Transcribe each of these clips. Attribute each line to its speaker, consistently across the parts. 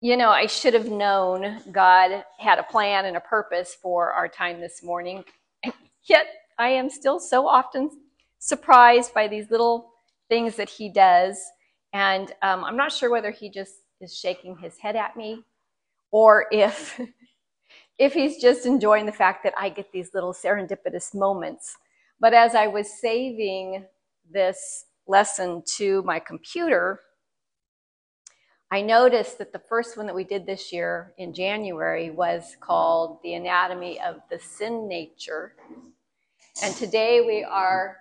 Speaker 1: you know, I should have known God had a plan and a purpose for our time this morning. Yet, I am still so often surprised by these little things that He does. And um, I'm not sure whether He just is shaking His head at me or if. if he's just enjoying the fact that I get these little serendipitous moments. But as I was saving this lesson to my computer, I noticed that the first one that we did this year in January was called The Anatomy of the Sin Nature. And today we are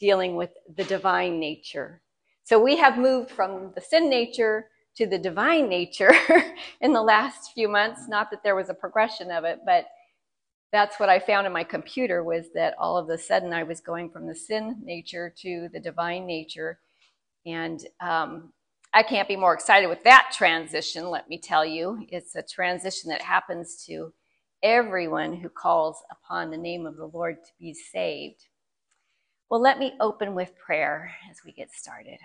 Speaker 1: dealing with the divine nature. So we have moved from the sin nature to the divine nature in the last few months. Not that there was a progression of it, but that's what I found in my computer was that all of a sudden I was going from the sin nature to the divine nature. And um, I can't be more excited with that transition, let me tell you. It's a transition that happens to everyone who calls upon the name of the Lord to be saved. Well, let me open with prayer as we get started.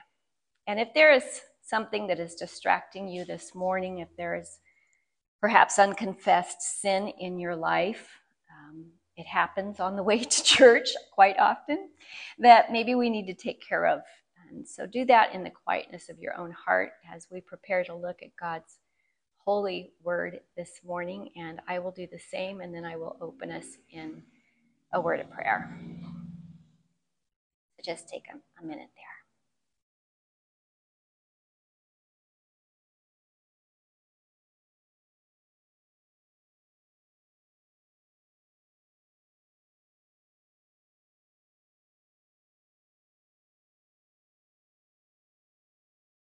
Speaker 1: And if there is something that is distracting you this morning, if there is perhaps unconfessed sin in your life, um, it happens on the way to church quite often, that maybe we need to take care of and so do that in the quietness of your own heart as we prepare to look at God's holy word this morning. And I will do the same, and then I will open us in a word of prayer. So just take a, a minute there.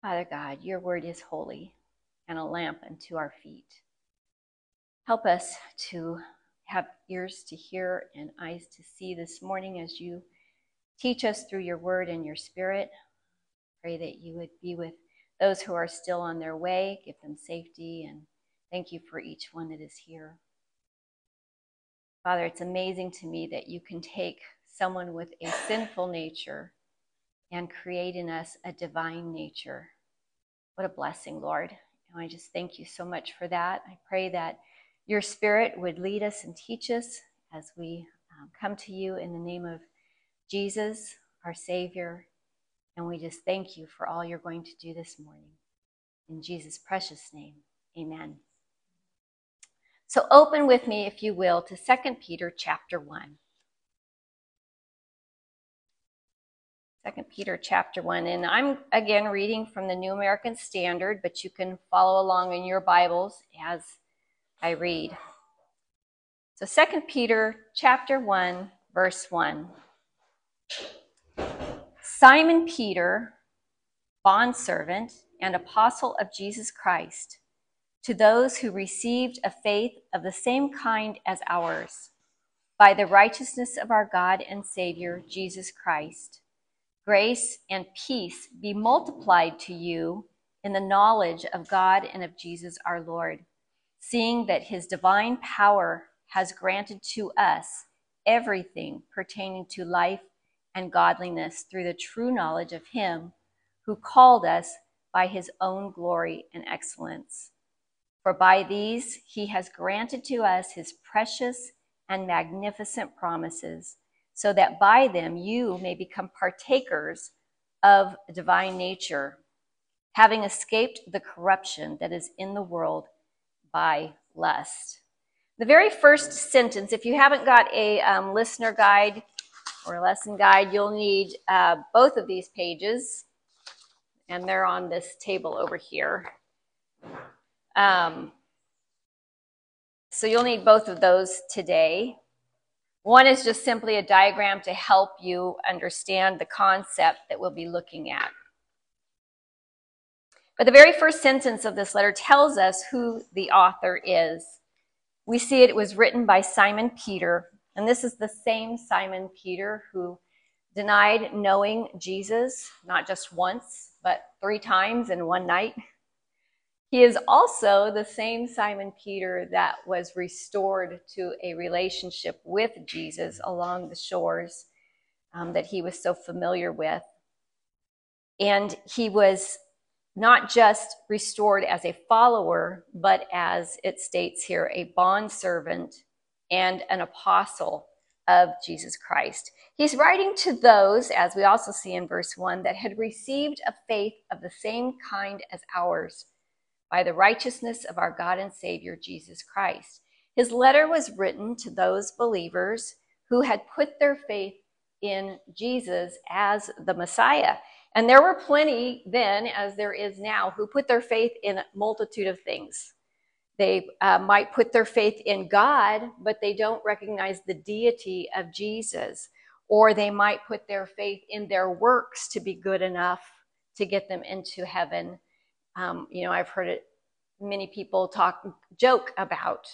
Speaker 1: Father God, your word is holy and a lamp unto our feet. Help us to have ears to hear and eyes to see this morning as you teach us through your word and your spirit. Pray that you would be with those who are still on their way, give them safety, and thank you for each one that is here. Father, it's amazing to me that you can take someone with a sinful nature and create in us a divine nature. What a blessing, Lord. And I just thank you so much for that. I pray that your spirit would lead us and teach us as we um, come to you in the name of Jesus, our Savior. And we just thank you for all you're going to do this morning. In Jesus' precious name, amen. So open with me, if you will, to 2 Peter chapter 1. Second Peter chapter 1. And I'm again reading from the New American Standard, but you can follow along in your Bibles as I read. So Second Peter chapter 1, verse 1. Simon Peter, bondservant and apostle of Jesus Christ, to those who received a faith of the same kind as ours, by the righteousness of our God and Savior, Jesus Christ Grace and peace be multiplied to you in the knowledge of God and of Jesus our Lord, seeing that his divine power has granted to us everything pertaining to life and godliness through the true knowledge of him who called us by his own glory and excellence. For by these he has granted to us his precious and magnificent promises so that by them you may become partakers of divine nature, having escaped the corruption that is in the world by lust. The very first sentence, if you haven't got a um, listener guide or a lesson guide, you'll need uh, both of these pages, and they're on this table over here. Um, so you'll need both of those today. One is just simply a diagram to help you understand the concept that we'll be looking at. But the very first sentence of this letter tells us who the author is. We see it, was written by Simon Peter, and this is the same Simon Peter who denied knowing Jesus, not just once, but three times in one night. He is also the same Simon Peter that was restored to a relationship with Jesus along the shores um, that he was so familiar with. And he was not just restored as a follower, but as it states here, a bondservant and an apostle of Jesus Christ. He's writing to those, as we also see in verse 1, that had received a faith of the same kind as ours by the righteousness of our God and Savior Jesus Christ. His letter was written to those believers who had put their faith in Jesus as the Messiah. And there were plenty then, as there is now, who put their faith in a multitude of things. They uh, might put their faith in God, but they don't recognize the deity of Jesus. Or they might put their faith in their works to be good enough to get them into heaven. Um, you know, I've heard it, many people talk, joke about,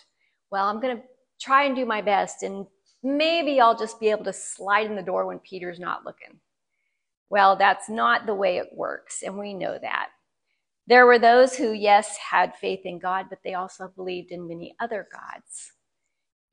Speaker 1: well, I'm going to try and do my best, and maybe I'll just be able to slide in the door when Peter's not looking. Well, that's not the way it works, and we know that. There were those who, yes, had faith in God, but they also believed in many other gods.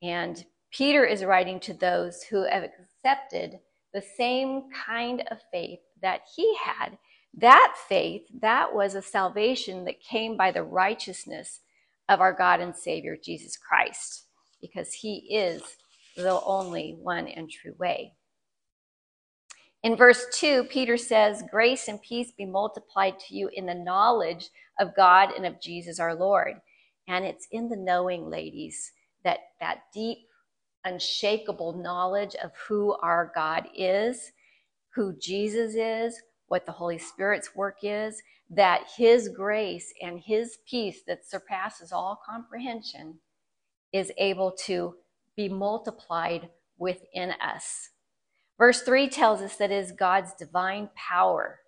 Speaker 1: And Peter is writing to those who have accepted the same kind of faith that he had. That faith, that was a salvation that came by the righteousness of our God and Savior, Jesus Christ, because he is the only one and true way. In verse 2, Peter says, Grace and peace be multiplied to you in the knowledge of God and of Jesus our Lord. And it's in the knowing, ladies, that that deep, unshakable knowledge of who our God is, who Jesus is, what the Holy Spirit's work is, that His grace and His peace that surpasses all comprehension is able to be multiplied within us. Verse 3 tells us that is God's divine power.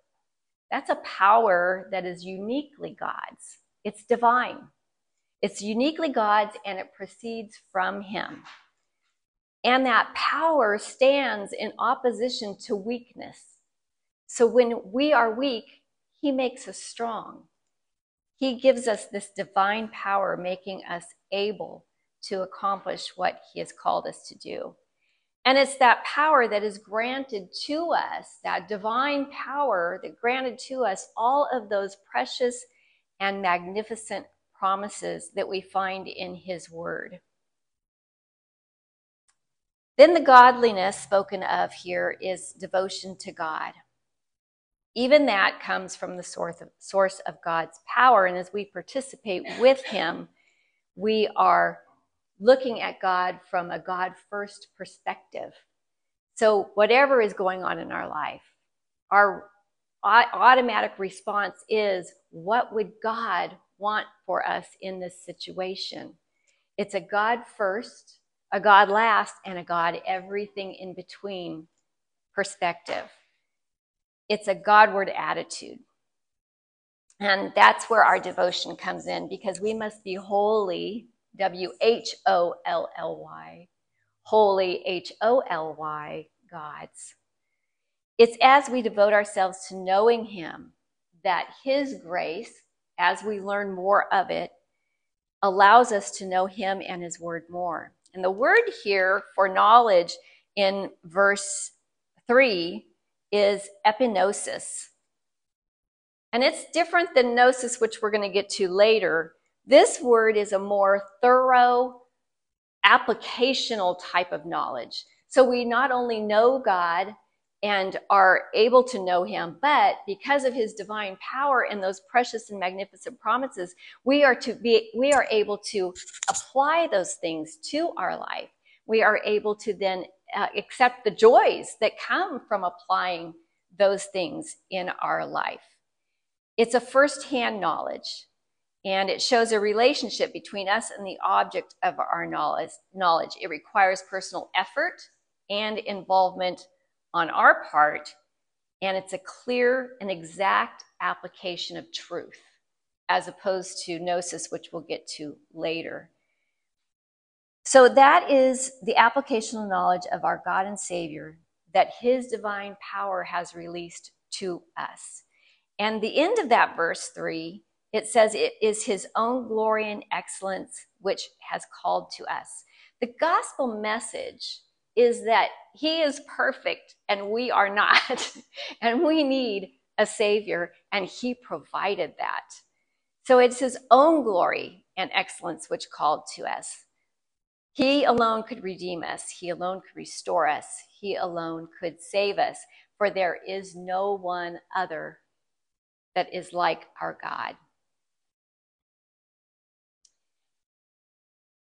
Speaker 1: That's a power that is uniquely God's. It's divine. It's uniquely God's and it proceeds from Him. And that power stands in opposition to weakness. So when we are weak, He makes us strong. He gives us this divine power, making us able to accomplish what He has called us to do. And it's that power that is granted to us, that divine power that granted to us all of those precious and magnificent promises that we find in His Word. Then the godliness spoken of here is devotion to God. Even that comes from the source of, source of God's power. And as we participate with Him, we are looking at God from a God first perspective. So, whatever is going on in our life, our automatic response is what would God want for us in this situation? It's a God first, a God last, and a God everything in between perspective. It's a Godward attitude. And that's where our devotion comes in because we must be holy W H O L L Y, holy H O L Y, God's. It's as we devote ourselves to knowing Him that His grace, as we learn more of it, allows us to know Him and His Word more. And the word here for knowledge in verse 3 is epignosis. And it's different than gnosis, which we're going to get to later. This word is a more thorough, applicational type of knowledge. So we not only know God and are able to know him, but because of his divine power and those precious and magnificent promises, we are to be we are able to apply those things to our life. We are able to then uh, accept the joys that come from applying those things in our life. It's a first-hand knowledge and it shows a relationship between us and the object of our knowledge. knowledge. It requires personal effort and involvement on our part, and it's a clear and exact application of truth, as opposed to gnosis, which we'll get to later. So that is the applicational knowledge of our God and Savior that His divine power has released to us. And the end of that verse 3 it says it is his own glory and excellence which has called to us. The gospel message is that he is perfect and we are not. and we need a Savior, and He provided that. So it's His own glory and excellence which called to us. He alone could redeem us, He alone could restore us, He alone could save us, for there is no one other that is like our God.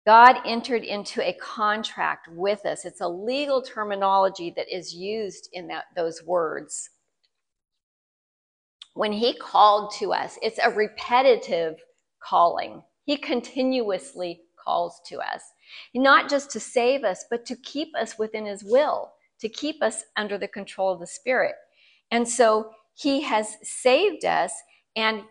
Speaker 1: God entered into a contract with us. It's a legal terminology that is used in that, those words. When He called to us, it's a repetitive calling. He continuously calls to us, not just to save us, but to keep us within His will, to keep us under the control of the Spirit. And so He has saved us and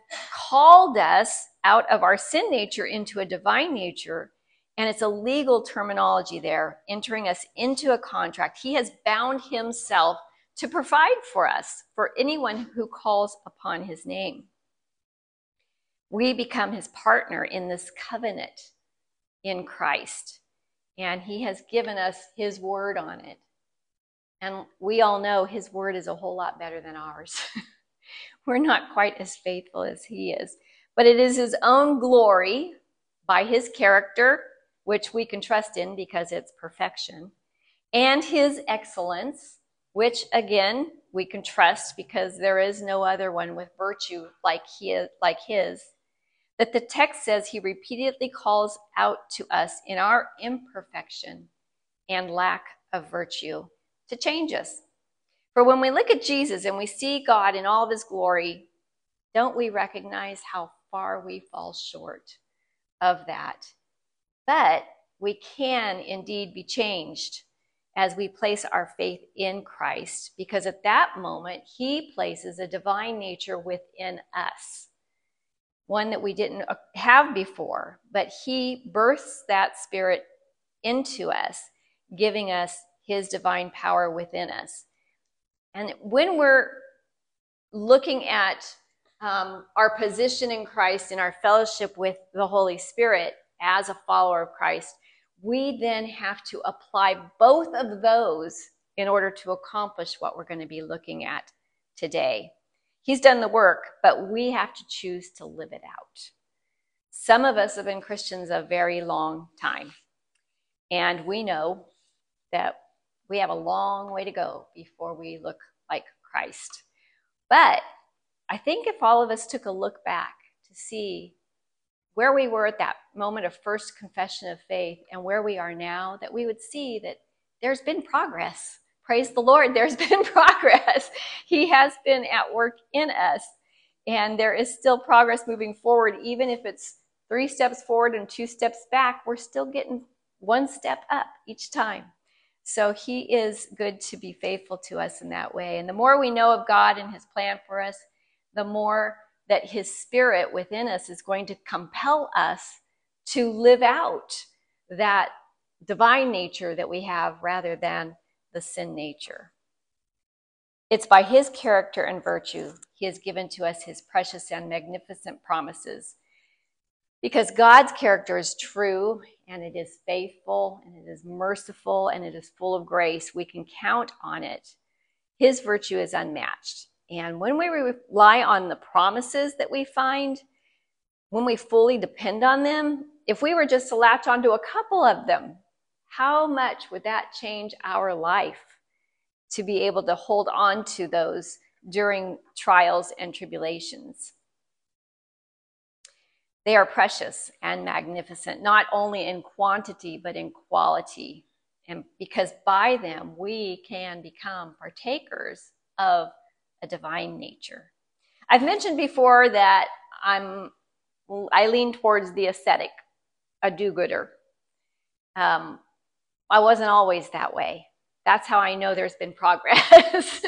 Speaker 1: called us out of our sin nature into a divine nature and it's a legal terminology there, entering us into a contract. He has bound himself to provide for us, for anyone who calls upon his name. We become his partner in this covenant in Christ, and he has given us his word on it. And we all know his word is a whole lot better than ours. We're not quite as faithful as he is, but it is his own glory by his character which we can trust in because it's perfection, and his excellence, which again we can trust because there is no other one with virtue like he like his. That the text says he repeatedly calls out to us in our imperfection and lack of virtue to change us. For when we look at Jesus and we see God in all of his glory, don't we recognize how far we fall short of that? But we can indeed be changed as we place our faith in Christ, because at that moment, He places a divine nature within us, one that we didn't have before, but He births that Spirit into us, giving us His divine power within us. And when we're looking at um, our position in Christ and our fellowship with the Holy Spirit, as a follower of Christ, we then have to apply both of those in order to accomplish what we're going to be looking at today. He's done the work, but we have to choose to live it out. Some of us have been Christians a very long time, and we know that we have a long way to go before we look like Christ. But I think if all of us took a look back to see where we were at that moment of first confession of faith and where we are now, that we would see that there's been progress. Praise the Lord, there's been progress. He has been at work in us, and there is still progress moving forward, even if it's three steps forward and two steps back, we're still getting one step up each time. So he is good to be faithful to us in that way. And the more we know of God and his plan for us, the more that his spirit within us is going to compel us to live out that divine nature that we have rather than the sin nature. It's by his character and virtue he has given to us his precious and magnificent promises. Because God's character is true and it is faithful and it is merciful and it is full of grace, we can count on it. His virtue is unmatched. And when we rely on the promises that we find, when we fully depend on them, if we were just to latch onto a couple of them, how much would that change our life to be able to hold on to those during trials and tribulations? They are precious and magnificent, not only in quantity, but in quality. And because by them we can become partakers of a divine nature. I've mentioned before that I'm I lean towards the ascetic, a do-gooder. Um, I wasn't always that way. That's how I know there's been progress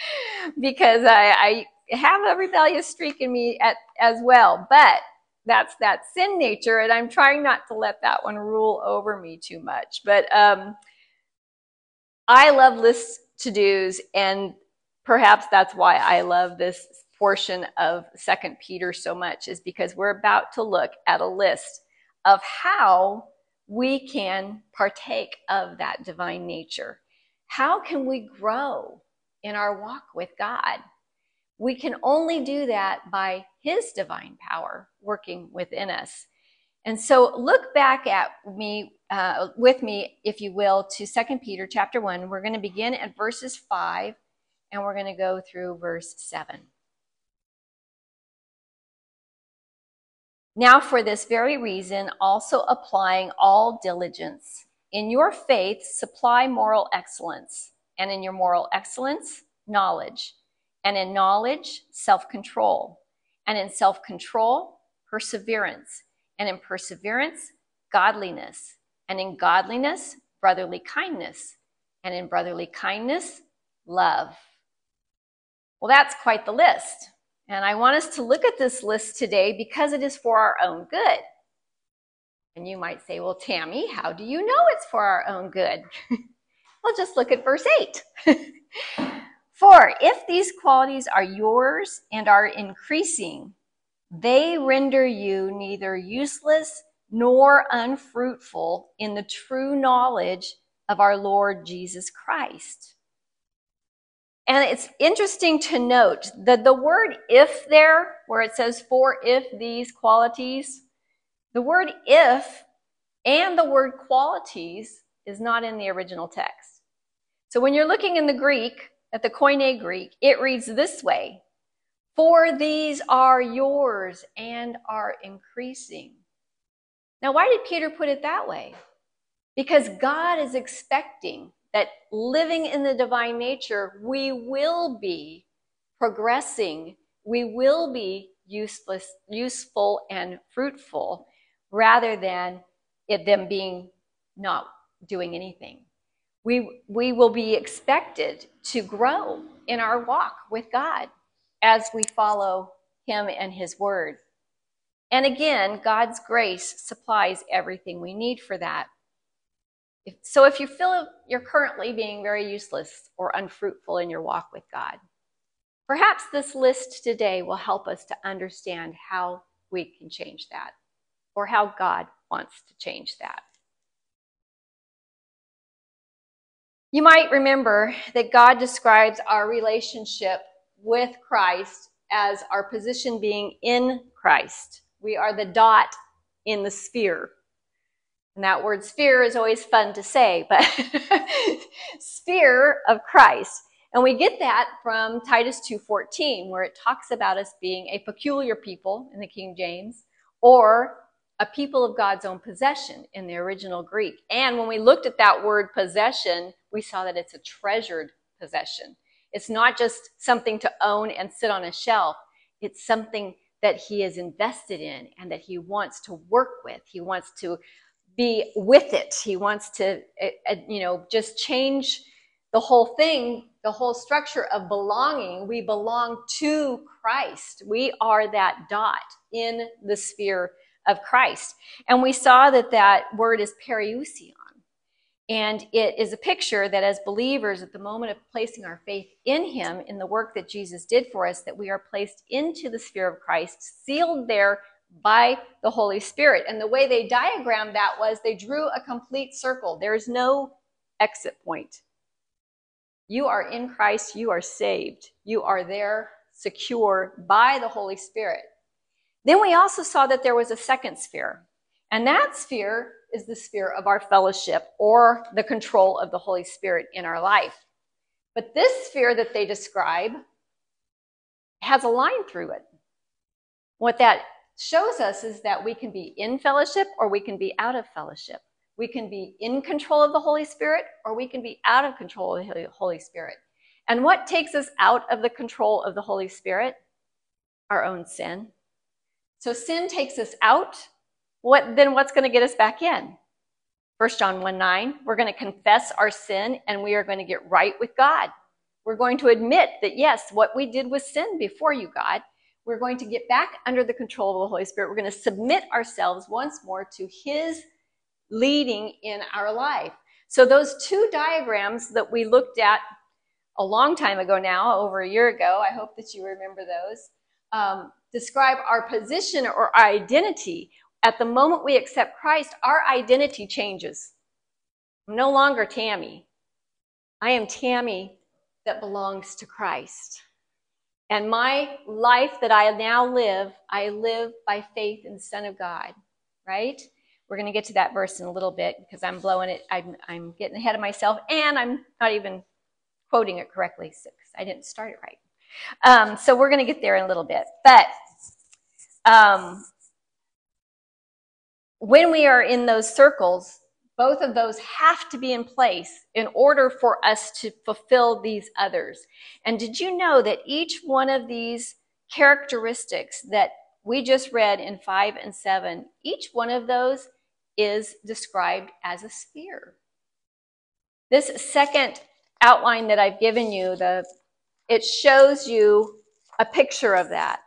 Speaker 1: because I, I, have a rebellious streak in me at, as well. But that's that sin nature, and I'm trying not to let that one rule over me too much. But um, I love lists to dos, and perhaps that's why I love this portion of Second Peter so much is because we're about to look at a list of how we can partake of that divine nature. How can we grow in our walk with God? we can only do that by His divine power working within us. And so look back at me uh, with me, if you will, to Second Peter chapter 1. We're going to begin at verses 5 and we're going to go through verse 7. Now, for this very reason, also applying all diligence. In your faith, supply moral excellence, and in your moral excellence, knowledge, and in knowledge, self control, and in self control, perseverance, and in perseverance, godliness, and in godliness, brotherly kindness, and in brotherly kindness, love. Well, that's quite the list. And I want us to look at this list today because it is for our own good. And you might say, well, Tammy, how do you know it's for our own good? well, just look at verse 8. for if these qualities are yours and are increasing, they render you neither useless nor unfruitful in the true knowledge of our Lord Jesus Christ. And it's interesting to note that the word if there, where it says for if these qualities, the word if and the word qualities is not in the original text. So when you're looking in the Greek, at the Koine Greek, it reads this way For these are yours and are increasing. Now, why did Peter put it that way? Because God is expecting that living in the divine nature, we will be progressing, we will be useless, useful and fruitful rather than it, them being not doing anything. We, we will be expected to grow in our walk with God as we follow Him and His Word. And again, God's grace supplies everything we need for that. If, so if you feel you're currently being very useless or unfruitful in your walk with God, perhaps this list today will help us to understand how we can change that or how God wants to change that. You might remember that God describes our relationship with Christ as our position being in Christ. We are the dot in the sphere. And that word sphere is always fun to say, but sphere of Christ. And we get that from Titus 2:14 where it talks about us being a peculiar people in the King James or a people of God's own possession in the original Greek. And when we looked at that word possession, we saw that it's a treasured possession. It's not just something to own and sit on a shelf. It's something that he is invested in and that he wants to work with. He wants to be with it. He wants to, eh, eh, you know, just change the whole thing, the whole structure of belonging. We belong to Christ. We are that dot in the sphere of Christ. And we saw that that word is periousion. And it is a picture that as believers, at the moment of placing our faith in Him, in the work that Jesus did for us, that we are placed into the sphere of Christ, sealed there by the Holy Spirit. And the way they diagrammed that was they drew a complete circle. There's no exit point. You are in Christ, you are saved. You are there secure by the Holy Spirit. Then we also saw that there was a second sphere. And that sphere is the sphere of our fellowship or the control of the Holy Spirit in our life. But this sphere that they describe has a line through it. What that shows us is that we can be in fellowship or we can be out of fellowship. We can be in control of the Holy Spirit or we can be out of control of the Holy Spirit. And what takes us out of the control of the Holy Spirit? Our own sin. So sin takes us out. What then what's going to get us back in? 1 John 1 9, we're going to confess our sin and we are going to get right with God. We're going to admit that yes, what we did was sin before you, God, we're going to get back under the control of the Holy Spirit. We're going to submit ourselves once more to His leading in our life. So, those two diagrams that we looked at a long time ago now, over a year ago, I hope that you remember those, um, describe our position or our identity. At the moment we accept Christ, our identity changes. I'm no longer Tammy. I am Tammy that belongs to Christ. And my life that I now live, I live by faith in the Son of God, right? We're going to get to that verse in a little bit because I'm blowing it. I'm, I'm getting ahead of myself and I'm not even quoting it correctly because I didn't start it right. Um, so we're going to get there in a little bit. But um, when we are in those circles, both of those have to be in place in order for us to fulfill these others. And did you know that each one of these characteristics that we just read in 5 and 7, each one of those is described as a sphere. This second outline that I've given you, the it shows you a picture of that.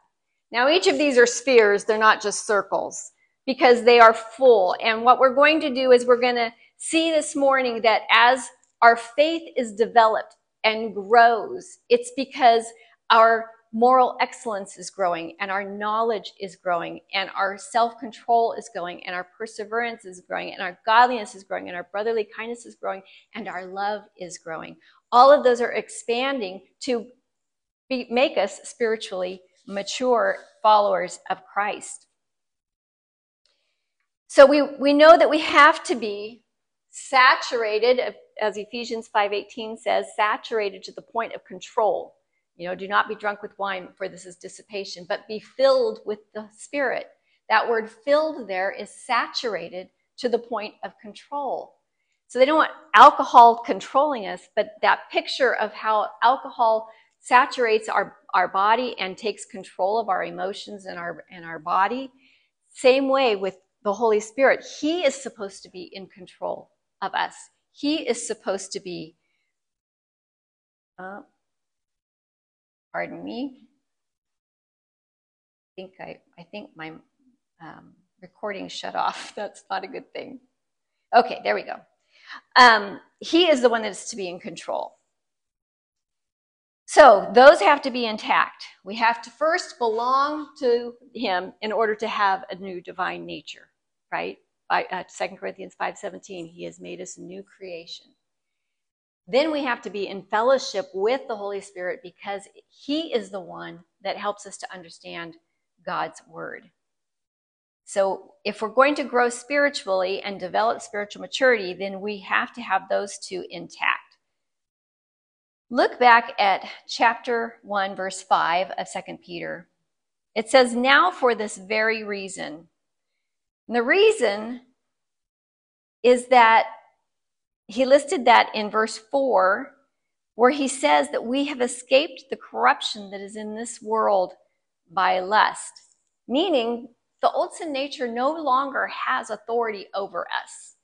Speaker 1: Now each of these are spheres, they're not just circles because they are full. And what we're going to do is we're going to see this morning that as our faith is developed and grows, it's because our moral excellence is growing and our knowledge is growing and our self-control is growing and our perseverance is growing and our godliness is growing and our brotherly kindness is growing and our love is growing. All of those are expanding to be, make us spiritually mature followers of Christ. So we, we know that we have to be saturated, as Ephesians 5.18 says, saturated to the point of control. You know, do not be drunk with wine, for this is dissipation, but be filled with the Spirit. That word filled there is saturated to the point of control. So they don't want alcohol controlling us, but that picture of how alcohol saturates our, our body and takes control of our emotions and our, and our body. Same way with the Holy Spirit. He is supposed to be in control of us. He is supposed to be, uh, pardon me. I think I, I think my um, recording shut off. That's not a good thing. Okay, there we go. Um, he is the one that is to be in control. So those have to be intact. We have to first belong to him in order to have a new divine nature, right? By, uh, 2 Corinthians 5.17, he has made us a new creation. Then we have to be in fellowship with the Holy Spirit because he is the one that helps us to understand God's word. So if we're going to grow spiritually and develop spiritual maturity, then we have to have those two intact. Look back at chapter 1, verse 5 of 2 Peter. It says, Now for this very reason. And the reason is that he listed that in verse 4, where he says that we have escaped the corruption that is in this world by lust, meaning the old sin nature no longer has authority over us.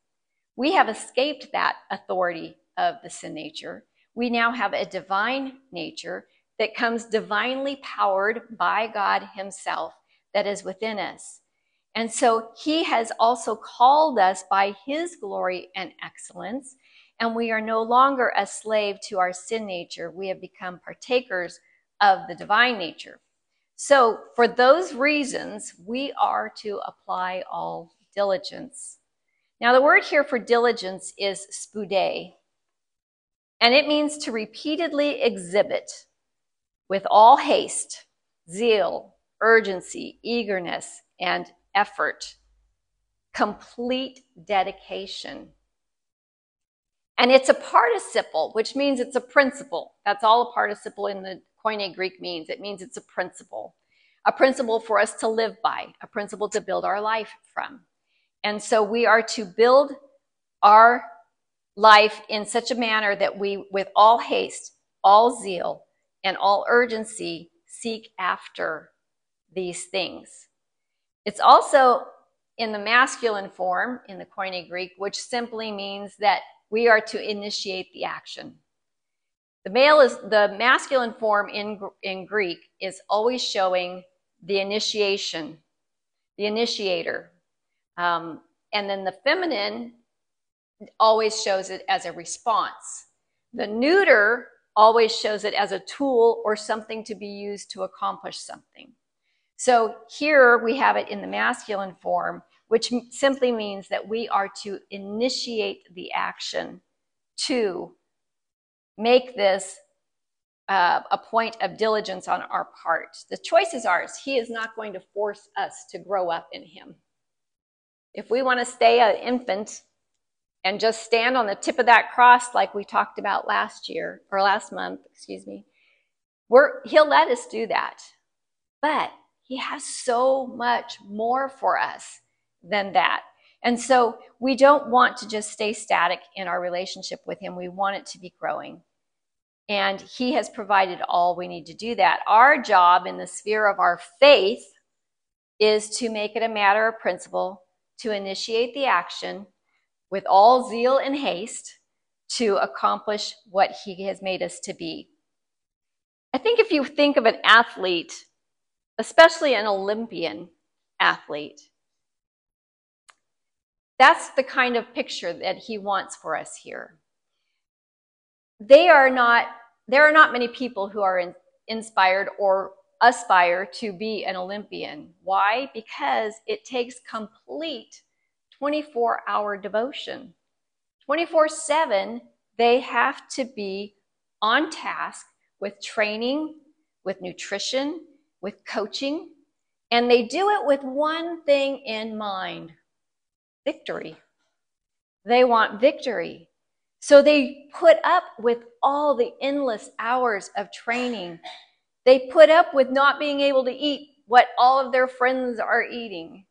Speaker 1: We have escaped that authority of the sin nature we now have a divine nature that comes divinely powered by God Himself that is within us. And so He has also called us by His glory and excellence, and we are no longer a slave to our sin nature. We have become partakers of the divine nature. So, for those reasons, we are to apply all diligence. Now, the word here for diligence is spoude, and it means to repeatedly exhibit with all haste, zeal, urgency, eagerness, and effort, complete dedication. And it's a participle, which means it's a principle. That's all a participle in the Koine Greek means. It means it's a principle, a principle for us to live by, a principle to build our life from. And so we are to build our life in such a manner that we, with all haste, all zeal, and all urgency, seek after these things. It's also in the masculine form in the Koine Greek, which simply means that we are to initiate the action. The male is the masculine form in, in Greek is always showing the initiation, the initiator. Um, and then the feminine always shows it as a response. The neuter always shows it as a tool or something to be used to accomplish something. So here we have it in the masculine form, which simply means that we are to initiate the action to make this uh, a point of diligence on our part. The choice is ours. He is not going to force us to grow up in Him. If we want to stay an infant and just stand on the tip of that cross, like we talked about last year or last month, excuse me, we're, He'll let us do that. But He has so much more for us than that. And so we don't want to just stay static in our relationship with Him. We want it to be growing. And He has provided all we need to do that. Our job in the sphere of our faith is to make it a matter of principle, to initiate the action with all zeal and haste to accomplish what He has made us to be. I think if you think of an athlete, especially an Olympian athlete, that's the kind of picture that he wants for us here. They are not, there are not many people who are in, inspired or aspire to be an Olympian. Why? Because it takes complete 24 hour devotion. 24 7, they have to be on task with training, with nutrition, with coaching, and they do it with one thing in mind victory. They want victory. So they put up with all the endless hours of training. They put up with not being able to eat what all of their friends are eating.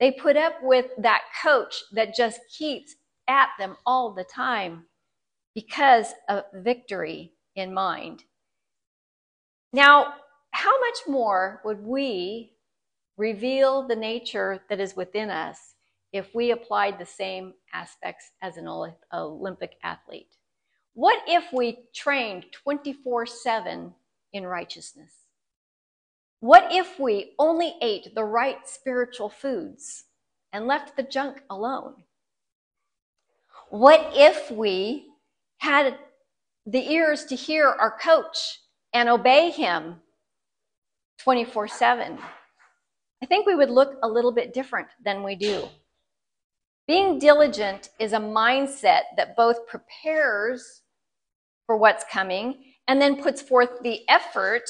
Speaker 1: They put up with that coach that just keeps at them all the time because of victory in mind. Now, how much more would we reveal the nature that is within us if we applied the same aspects as an Olympic athlete? What if we trained 24 7 in righteousness? What if we only ate the right spiritual foods and left the junk alone? What if we had the ears to hear our coach and obey him 24 7? I think we would look a little bit different than we do. Being diligent is a mindset that both prepares for what's coming and then puts forth the effort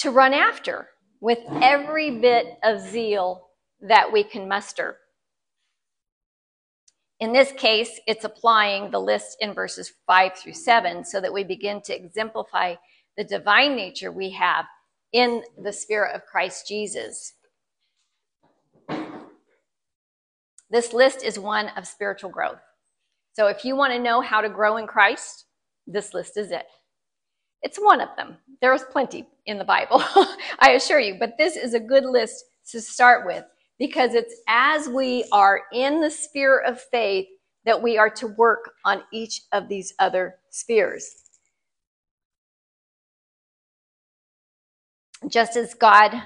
Speaker 1: to run after with every bit of zeal that we can muster. In this case, it's applying the list in verses 5 through 7 so that we begin to exemplify the divine nature we have in the spirit of Christ Jesus. This list is one of spiritual growth. So if you want to know how to grow in Christ, this list is it. It's one of them. There's plenty in the Bible, I assure you, but this is a good list to start with because it's as we are in the sphere of faith that we are to work on each of these other spheres. Just as God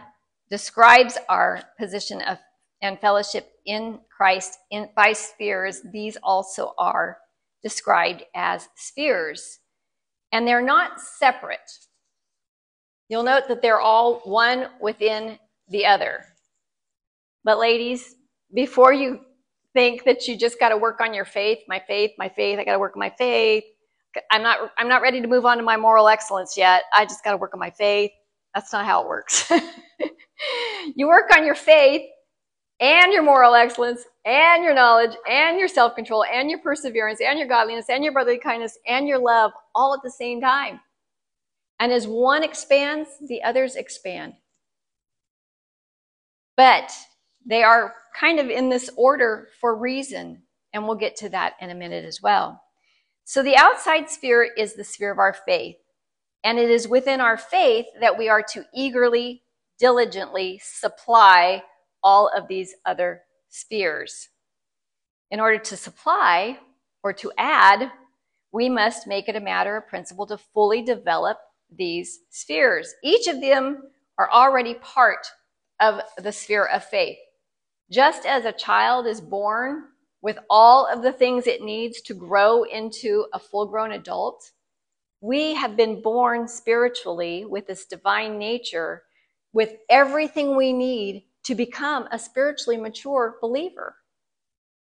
Speaker 1: describes our position of and fellowship in Christ in, by spheres, these also are described as spheres. And they're not separate. You'll note that they're all one within the other. But, ladies, before you think that you just got to work on your faith, my faith, my faith, I got to work on my faith. I'm not, I'm not ready to move on to my moral excellence yet. I just got to work on my faith. That's not how it works. you work on your faith and your moral excellence and your knowledge and your self control and your perseverance and your godliness and your brotherly kindness and your love all at the same time. And as one expands, the others expand. But they are kind of in this order for reason, and we'll get to that in a minute as well. So the outside sphere is the sphere of our faith, and it is within our faith that we are to eagerly, diligently supply all of these other spheres. In order to supply or to add, we must make it a matter of principle to fully develop these spheres. Each of them are already part of the sphere of faith. Just as a child is born with all of the things it needs to grow into a full grown adult, we have been born spiritually with this divine nature, with everything we need to become a spiritually mature believer,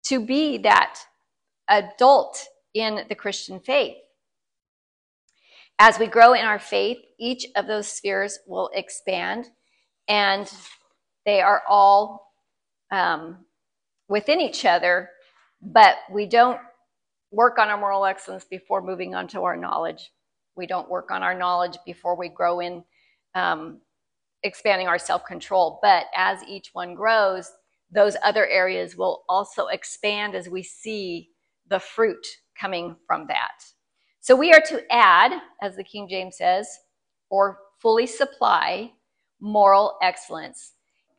Speaker 1: to be that adult in the Christian faith. As we grow in our faith, each of those spheres will expand, and they are all um, within each other, but we don't work on our moral excellence before moving on to our knowledge. We don't work on our knowledge before we grow in um, expanding our self control. But as each one grows, those other areas will also expand as we see the fruit coming from that. So we are to add, as the King James says, or fully supply moral excellence.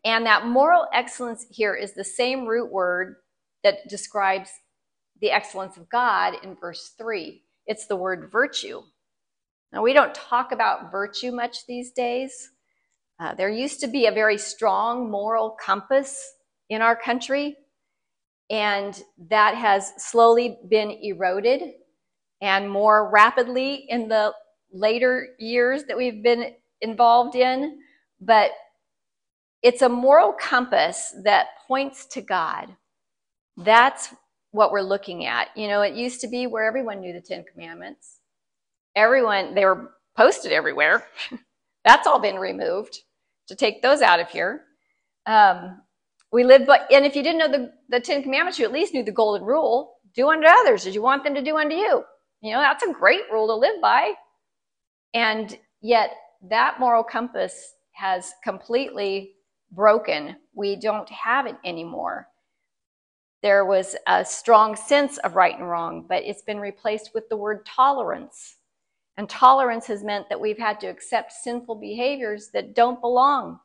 Speaker 1: And that moral excellence here is the same root word that describes the excellence of God in verse 3. It's the word virtue. Now, we don't talk about virtue much these days. Uh, there used to be a very strong moral compass in our country, and that has slowly been eroded and more rapidly in the later years that we've been involved in. But it's a moral compass that points to God. That's what we're looking at. You know, it used to be where everyone knew the Ten Commandments. Everyone, they were posted everywhere. That's all been removed to take those out of here. Um, we live, but and if you didn't know the, the Ten Commandments, you at least knew the Golden Rule: do unto others as you want them to do unto you. You know, that's a great rule to live by. And yet, that moral compass has completely broken. We don't have it anymore. There was a strong sense of right and wrong, but it's been replaced with the word tolerance. And tolerance has meant that we've had to accept sinful behaviors that don't belong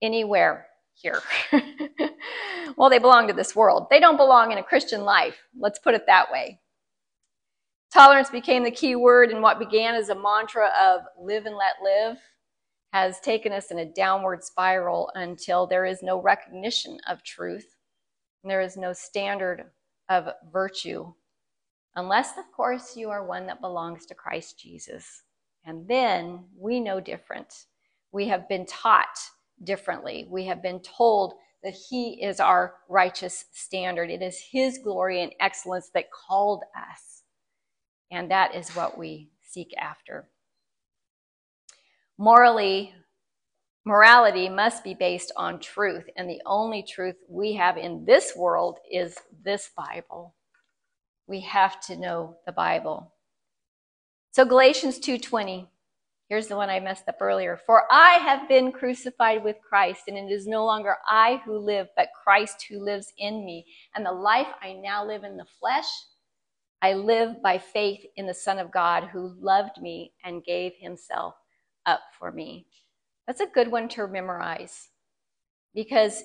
Speaker 1: anywhere here. well, they belong to this world. They don't belong in a Christian life. Let's put it that way. Tolerance became the key word, and what began as a mantra of live and let live has taken us in a downward spiral until there is no recognition of truth and there is no standard of virtue, unless, of course, you are one that belongs to Christ Jesus. And then we know different. We have been taught differently. We have been told that He is our righteous standard. It is His glory and excellence that called us. And that is what we seek after. Morally, morality must be based on truth, and the only truth we have in this world is this Bible. We have to know the Bible. So Galatians 2:20 Here's the one I messed up earlier. For I have been crucified with Christ, and it is no longer I who live, but Christ who lives in me. And the life I now live in the flesh, I live by faith in the Son of God who loved me and gave himself up for me. That's a good one to memorize because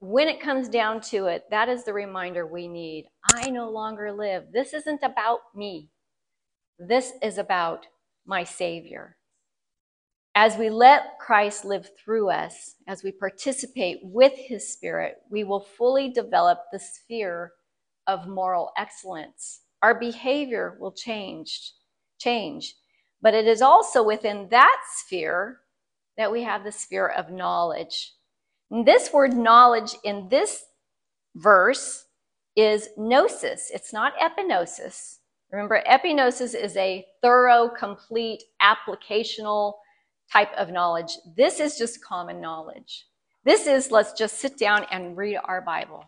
Speaker 1: when it comes down to it, that is the reminder we need. I no longer live. This isn't about me, this is about my Savior. As we let Christ live through us, as we participate with His Spirit, we will fully develop the sphere of moral excellence our behavior will change, change. But it is also within that sphere that we have the sphere of knowledge. This word knowledge in this verse is gnosis. It's not epignosis. Remember, epignosis is a thorough, complete, applicational type of knowledge. This is just common knowledge. This is let's just sit down and read our Bible.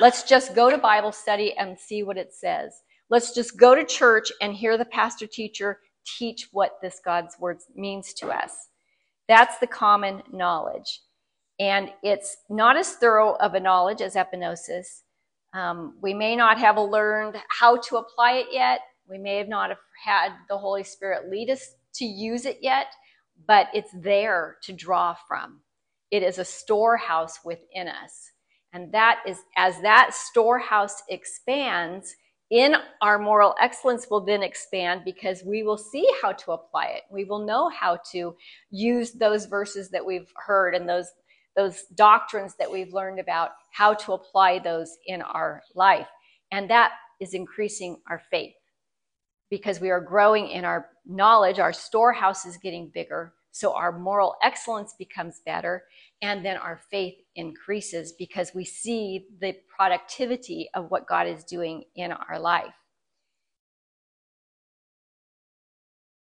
Speaker 1: Let's just go to Bible study and see what it says. Let's just go to church and hear the pastor teacher teach what this God's word means to us. That's the common knowledge. And it's not as thorough of a knowledge as epignosis. Um, we may not have learned how to apply it yet. We may have not have had the Holy Spirit lead us to use it yet, but it's there to draw from. It is a storehouse within us. And that is, as that storehouse expands, in our moral excellence will then expand because we will see how to apply it. We will know how to use those verses that we've heard and those, those doctrines that we've learned about, how to apply those in our life. And that is increasing our faith because we are growing in our knowledge. Our storehouse is getting bigger. So our moral excellence becomes better and then our faith increases because we see the productivity of what God is doing in our life.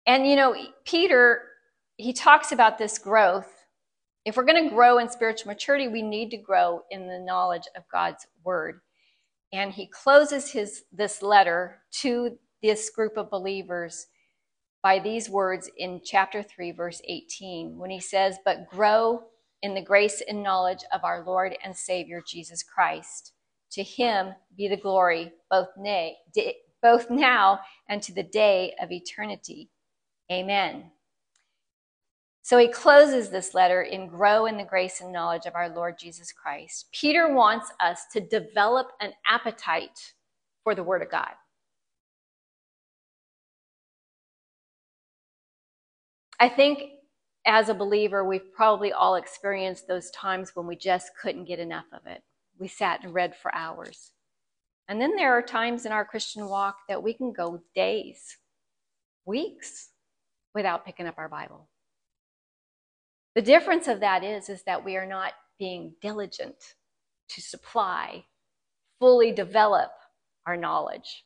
Speaker 1: And you know, Peter, he talks about this growth. If we're going to grow in spiritual maturity, we need to grow in the knowledge of God's word. And he closes his this letter to this group of believers by these words in chapter 3 verse 18 when he says, "But grow in the grace and knowledge of our Lord and Savior Jesus Christ. To him be the glory both, nay, both now and to the day of eternity. Amen. So he closes this letter in grow in the grace and knowledge of our Lord Jesus Christ. Peter wants us to develop an appetite for the Word of God. I think as a believer, we've probably all experienced those times when we just couldn't get enough of it. We sat and read for hours. And then there are times in our Christian walk that we can go days, weeks without picking up our Bible. The difference of that is, is that we are not being diligent to supply, fully develop our knowledge.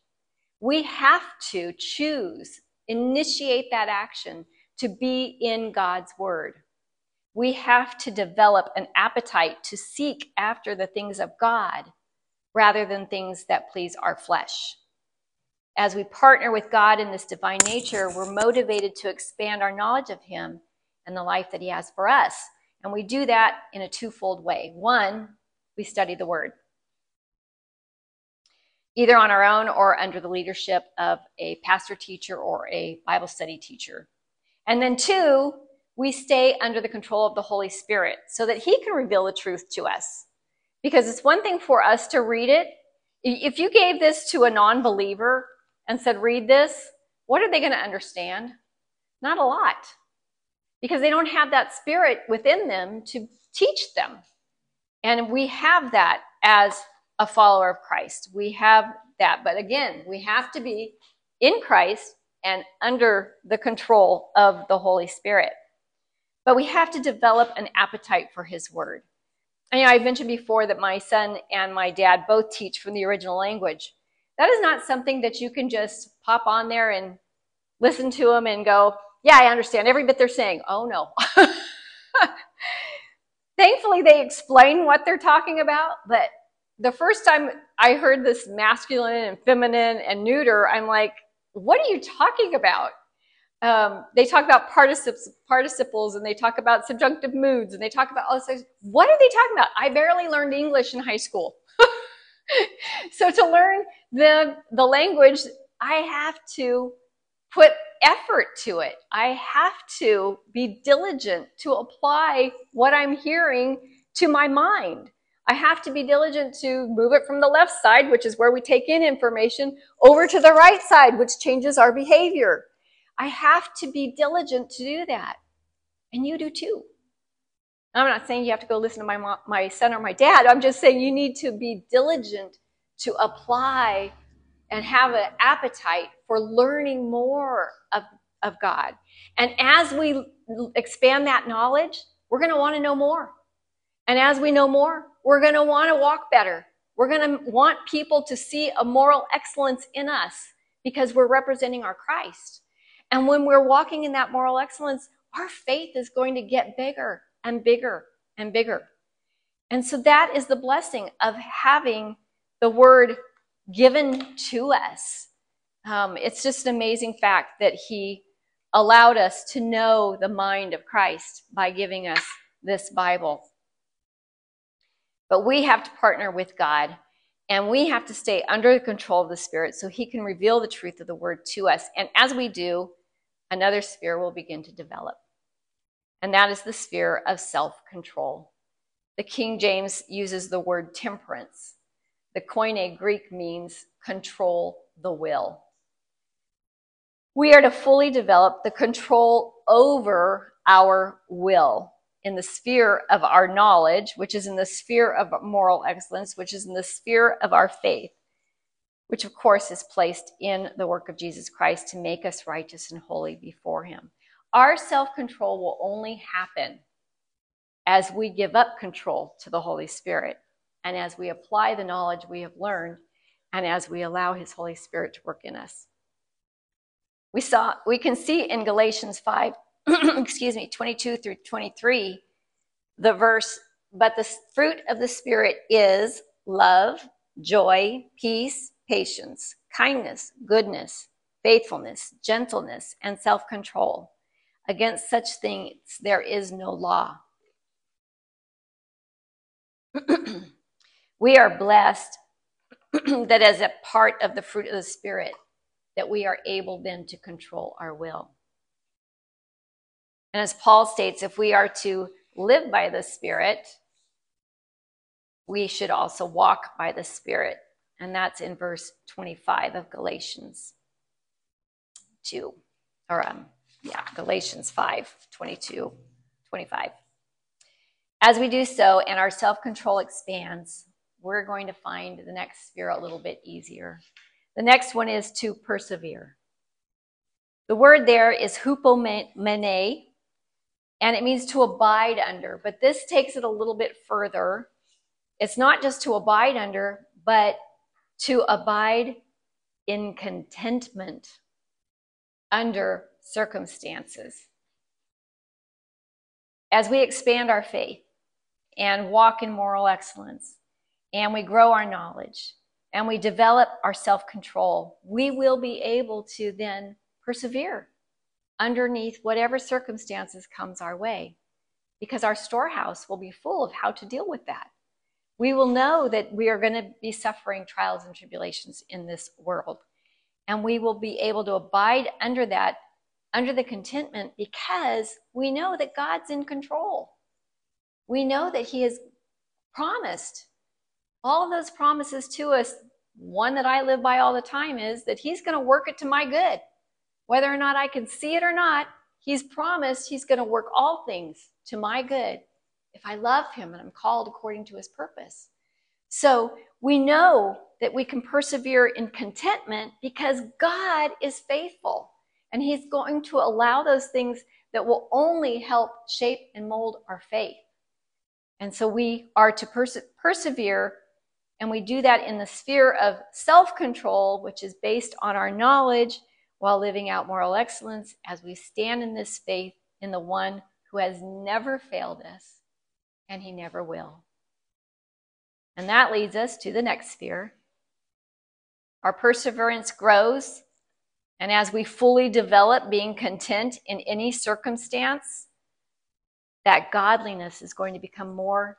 Speaker 1: We have to choose, initiate that action to be in God's Word. We have to develop an appetite to seek after the things of God rather than things that please our flesh. As we partner with God in this divine nature, we're motivated to expand our knowledge of Him and the life that He has for us. And we do that in a twofold way. One, we study the Word, either on our own or under the leadership of a pastor teacher or a Bible study teacher. And then two, we stay under the control of the Holy Spirit so that He can reveal the truth to us. Because it's one thing for us to read it. If you gave this to a non believer and said, read this, what are they going to understand? Not a lot. Because they don't have that spirit within them to teach them. And we have that as a follower of Christ. We have that. But again, we have to be in Christ and under the control of the Holy Spirit. But we have to develop an appetite for His Word. And, you know, I mentioned before that my son and my dad both teach from the original language. That is not something that you can just pop on there and listen to them and go, yeah, I understand every bit they're saying. Oh, no. Thankfully, they explain what they're talking about, but the first time I heard this masculine and feminine and neuter, I'm like, what are you talking about? Um, they talk about participles, and they talk about subjunctive moods and they talk about all this. What are they talking about? I barely learned English in high school. so to learn the, the language, I have to put effort to it. I have to be diligent to apply what I'm hearing to my mind. I have to be diligent to move it from the left side, which is where we take in information, over to the right side, which changes our behavior. I have to be diligent to do that. And you do too. I'm not saying you have to go listen to my, mom, my son or my dad. I'm just saying you need to be diligent to apply and have an appetite for learning more of, of God. And as we expand that knowledge, we're going to want to know more. And as we know more, we're going to want to walk better. We're going to want people to see a moral excellence in us because we're representing our Christ. And when we're walking in that moral excellence, our faith is going to get bigger and bigger and bigger. And so that is the blessing of having the word given to us. Um, it's just an amazing fact that he allowed us to know the mind of Christ by giving us this Bible. But we have to partner with God and we have to stay under the control of the Spirit so He can reveal the truth of the Word to us. And as we do, another sphere will begin to develop. And that is the sphere of self control. The King James uses the word temperance. The Koine Greek means control the will. We are to fully develop the control over our will in the sphere of our knowledge, which is in the sphere of moral excellence, which is in the sphere of our faith, which of course is placed in the work of Jesus Christ to make us righteous and holy before Him. Our self control will only happen as we give up control to the Holy Spirit and as we apply the knowledge we have learned and as we allow His Holy Spirit to work in us. We saw we can see in Galatians 5, excuse me, 22 through 23, the verse, but the fruit of the spirit is love, joy, peace, patience, kindness, goodness, faithfulness, gentleness, and self-control. Against such things there is no law. we are blessed that as a part of the fruit of the Spirit, that we are able then to control our will. And as Paul states, if we are to live by the Spirit, we should also walk by the Spirit. And that's in verse 25 of Galatians 2. Or, um, yeah, Galatians 5 22, 25. As we do so and our self control expands, we're going to find the next sphere a little bit easier. The next one is to persevere. The word there is hupomene, and it means to abide under. But this takes it a little bit further. It's not just to abide under, but to abide in contentment under circumstances. As we expand our faith and walk in moral excellence, and we grow our knowledge and we develop our self control, we will be able to then persevere underneath whatever circumstances comes our way because our storehouse will be full of how to deal with that. We will know that we are going to be suffering trials and tribulations in this world. And we will be able to abide under that, under the contentment, because we know that God's in control. We know that He has promised all those promises to us, one that I live by all the time is that He's going to work it to my good. Whether or not I can see it or not, He's promised He's going to work all things to my good if I love Him and I'm called according to His purpose. So we know that we can persevere in contentment because God is faithful and He's going to allow those things that will only help shape and mold our faith. And so we are to perse- persevere and we do that in the sphere of self control, which is based on our knowledge while living out moral excellence as we stand in this faith in the one who has never failed us and he never will. And that leads us to the next sphere. Our perseverance grows, and as we fully develop being content in any circumstance, that godliness is going to become more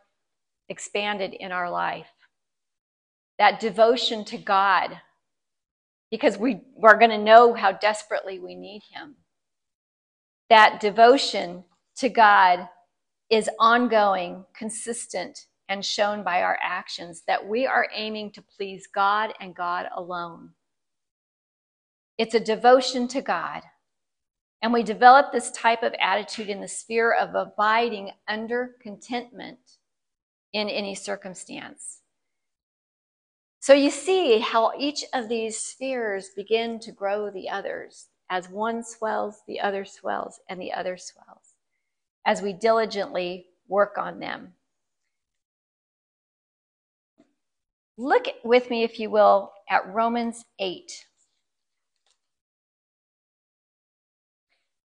Speaker 1: expanded in our life that devotion to God, because we, we're going to know how desperately we need Him. That devotion to God is ongoing, consistent, and shown by our actions, that we are aiming to please God and God alone. It's a devotion to God. And we develop this type of attitude in the sphere of abiding under contentment in any circumstance. So you see how each of these spheres begin to grow the others. As one swells, the other swells, and the other swells, as we diligently work on them. Look with me, if you will, at Romans 8.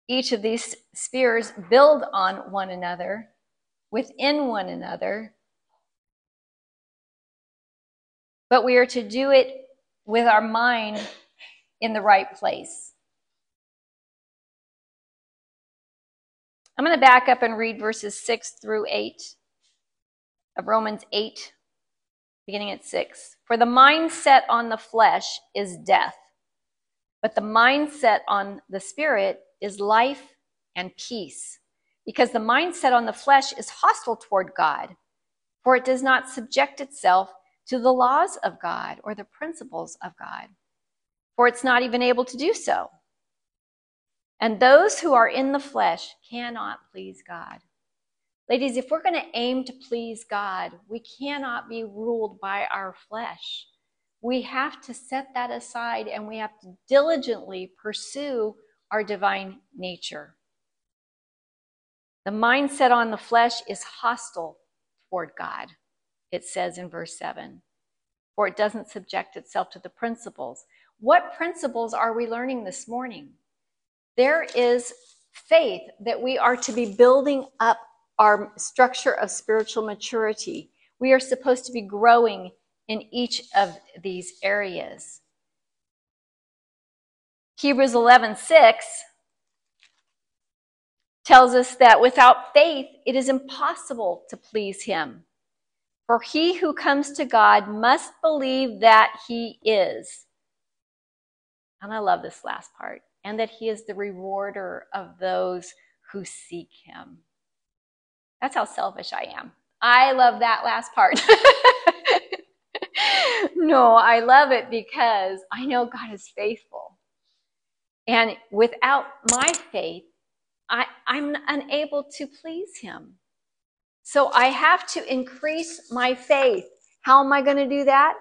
Speaker 1: Each of these spheres build on one another, within one another, but we are to do it with our mind in the right place. I'm going to back up and read verses 6 through 8 of Romans 8, beginning at 6. For the mindset on the flesh is death, but the mindset on the spirit is life and peace. Because the mindset on the flesh is hostile toward God, for it does not subject itself to the laws of God or the principles of God, for it's not even able to do so. And those who are in the flesh cannot please God. Ladies, if we're going to aim to please God, we cannot be ruled by our flesh. We have to set that aside and we have to diligently pursue our divine nature. The mindset on the flesh is hostile toward God it says in verse 7, for it doesn't subject itself to the principles. What principles are we learning this morning? there is faith that we are to be building up our structure of spiritual maturity. We are supposed to be growing in each of these areas. Hebrews 11:6 tells us that without faith it is impossible to please him. For he who comes to God must believe that he is. And I love this last part. And that he is the rewarder of those who seek him. That's how selfish I am. I love that last part. no, I love it because I know God is faithful. And without my faith, I, I'm unable to please him. So I have to increase my faith. How am I going to do that?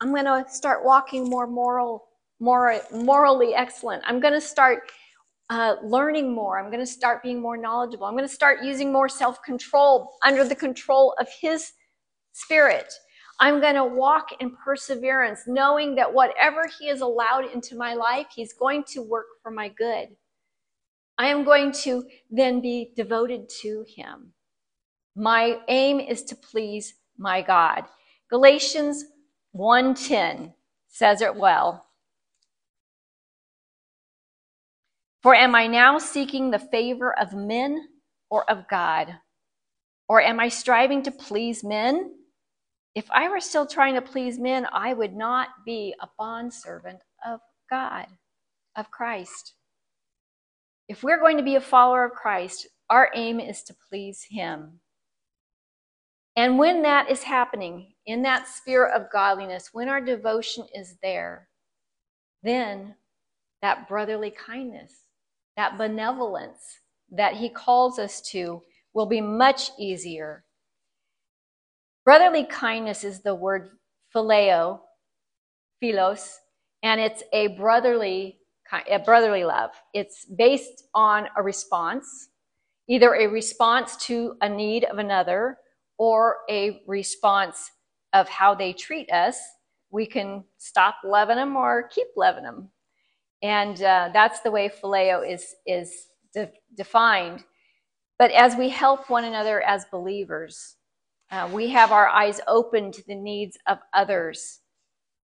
Speaker 1: I'm going to start walking more moral, more morally excellent. I'm going to start uh, learning more. I'm going to start being more knowledgeable. I'm going to start using more self-control under the control of His Spirit. I'm going to walk in perseverance, knowing that whatever He has allowed into my life, He's going to work for my good. I am going to then be devoted to him. My aim is to please my God. Galatians 1:10 says it well. For am I now seeking the favor of men or of God? Or am I striving to please men? If I were still trying to please men, I would not be a bondservant of God, of Christ. If we're going to be a follower of Christ, our aim is to please Him. And when that is happening in that sphere of godliness, when our devotion is there, then that brotherly kindness, that benevolence that He calls us to will be much easier. Brotherly kindness is the word phileo, philos, and it's a brotherly a brotherly love. It's based on a response, either a response to a need of another or a response of how they treat us. We can stop loving them or keep loving them. And uh, that's the way phileo is, is de- defined. But as we help one another as believers, uh, we have our eyes open to the needs of others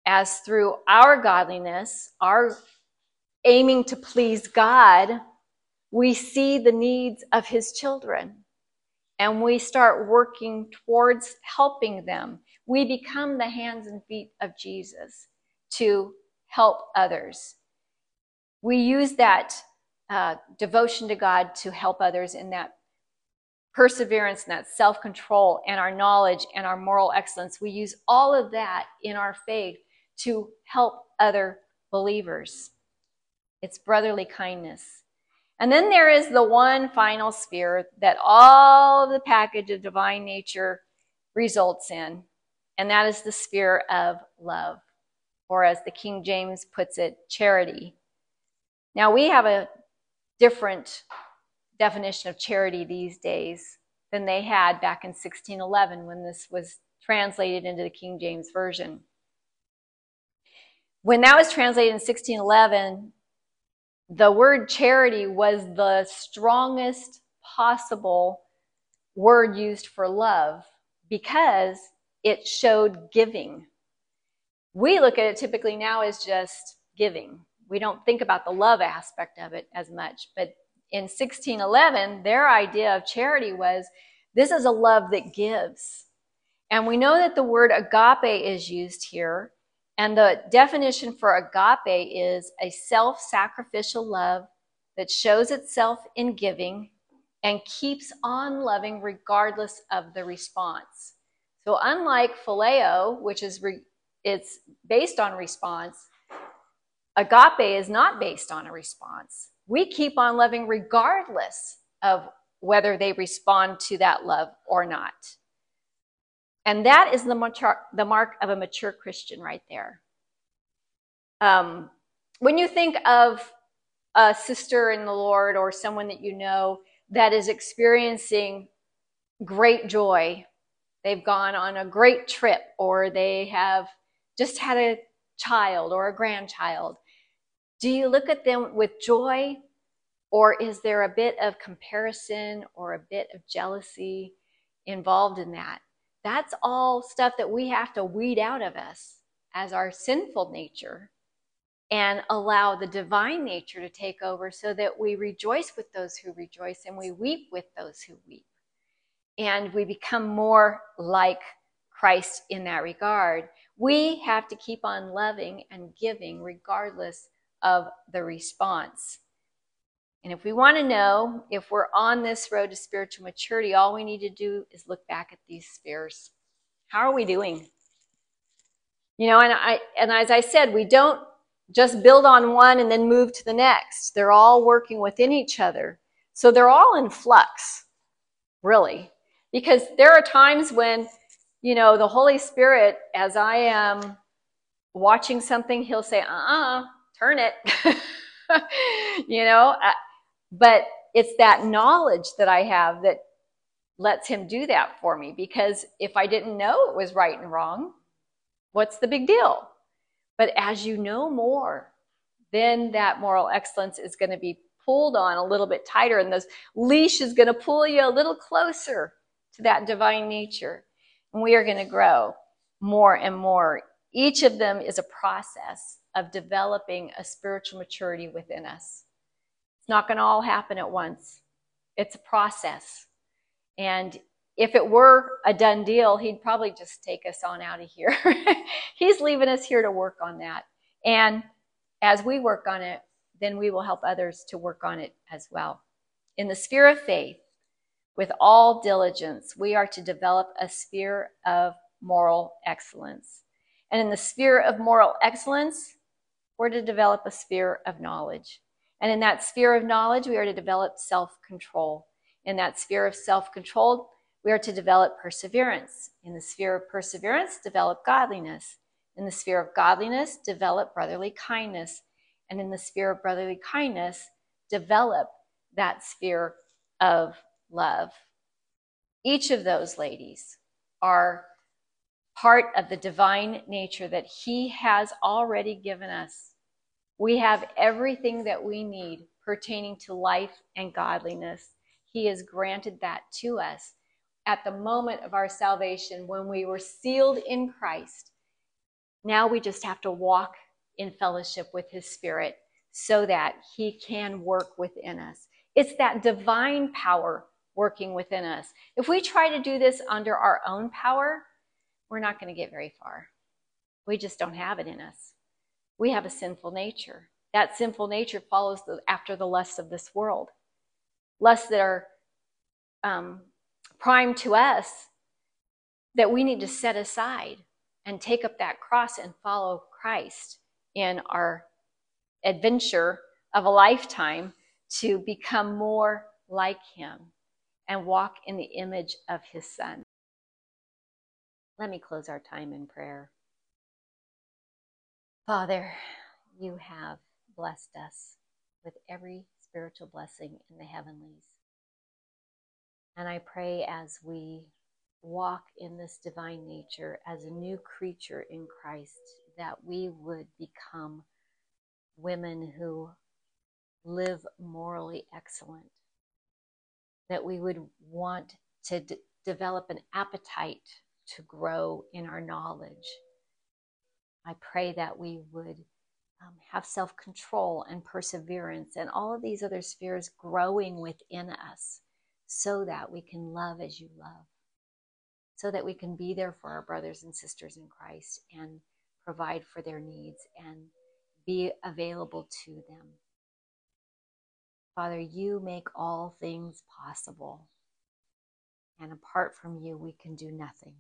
Speaker 1: as through our godliness, our aiming to please God, we see the needs of his children and we start working towards helping them. We become the hands and feet of Jesus to help others. We use that uh, devotion to God to help others in that perseverance and that self control and our knowledge and our moral excellence. We use all of that in our faith to help other believers. It's brotherly kindness. And then there is the one final sphere that all of the package of divine nature results in, and that is the sphere of love, or as the King James puts it, charity. Now, we have a different definition of charity these days than they had back in 1611 when this was translated into the King James Version. When that was translated in 1611, the word charity was the strongest possible word used for love because it showed giving. We look at it typically now as just giving. We don't think about the love aspect of it as much. But in 1611, their idea of charity was this is a love that gives. And we know that the word agape is used here and the definition for agape is a self sacrificial love that shows itself in giving and keeps on loving regardless of the response. So, unlike phileo, which is re- it's based on response, agape is not based on a response. We keep on loving regardless of whether they respond to that love or not. And that is the, mature, the mark of a mature Christian right there. Um, when you think of a sister in the Lord or someone that you know that is experiencing great joy, they've gone on a great trip or they have just had a child or a grandchild, do you look at them with joy Or is there a bit of comparison or a bit of jealousy involved in that? That's all stuff that we have to weed out of us as our sinful nature and allow the divine nature to take over so that we rejoice with those who rejoice and we weep with those who weep. And we become more like Christ in that regard. We have to keep on loving and giving regardless of the response. And if we want to know if we're on this road to spiritual maturity, all we need to do is look back at these spheres. How are we doing? You know, and I and as I said, we don't just build on one and then move to the next. They're all working within each other. So they're all in flux, really. Because there are times when, you know, the Holy Spirit, as I am watching something, he'll say, uh uh-uh, uh turn it. you know, but it's that knowledge that I have that lets him do that for me because if I didn't know it was right and wrong, what's the big deal? But as you know more, then that moral excellence is going to be pulled on a little bit tighter and this leash is going to pull you a little closer to that divine nature. And we are going to grow more and more. Each of them is a process of developing a spiritual maturity within us. It's not going to all happen at once. It's a process. And if it were a done deal, he'd probably just take us on out of here. He's leaving us here to work on that. And as we work on it, then we will help others to work on it as well. In the sphere of faith, with all diligence, we are to develop a sphere of moral excellence. And in the sphere of moral excellence, we're to develop a sphere of knowledge. And in that sphere of knowledge, we are to develop self control. In that sphere of self control, we are to develop perseverance. In the sphere of perseverance, develop godliness. In the sphere of godliness, develop brotherly kindness. And in the sphere of brotherly kindness, develop that sphere of love. Each of those ladies are part of the divine nature that He has already given us. We have everything that we need pertaining to life and godliness. He has granted that to us at the moment of our salvation when we were sealed in Christ. Now we just have to walk in fellowship with His Spirit so that He can work within us. It's that divine power working within us. If we try to do this under our own power, we're not going to get very far. We just don't have it in us. We have a sinful nature. That sinful nature follows the, after the lusts of this world. Lusts that are um, prime to us that we need to set aside and take up that cross and follow Christ in our adventure of a lifetime to become more like Him and walk in the image of His Son. Let me close our time in prayer. Father, you have blessed us with every spiritual blessing in the heavenlies. And I pray as we walk in this divine nature as a new creature in Christ, that we would become women who live morally excellent, that we would want to d- develop an appetite to grow in our knowledge. I pray that we would um, have self control and perseverance and all of these other spheres growing within us so that we can love as you love, so that we can be there for our brothers and sisters in Christ and provide for their needs and be available to them. Father, you make all things possible. And apart from you, we can do nothing.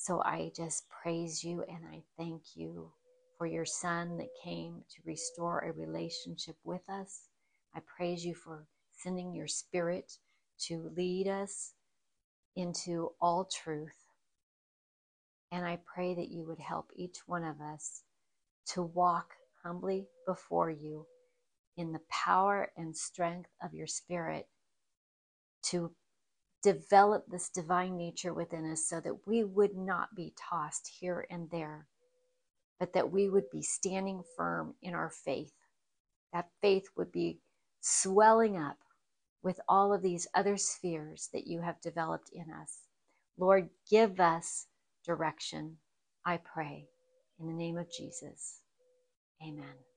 Speaker 1: So I just praise you and I thank you for your son that came to restore a relationship with us. I praise you for sending your spirit to lead us into all truth. And I pray that you would help each one of us to walk humbly before you in the power and strength of your spirit to develop this divine nature within us so that we would not be tossed here and there, but that we would be standing firm in our faith
Speaker 2: that faith would be swelling up with all of these other spheres that you have developed in us. Lord, give us direction, I pray. In the name of Jesus, amen.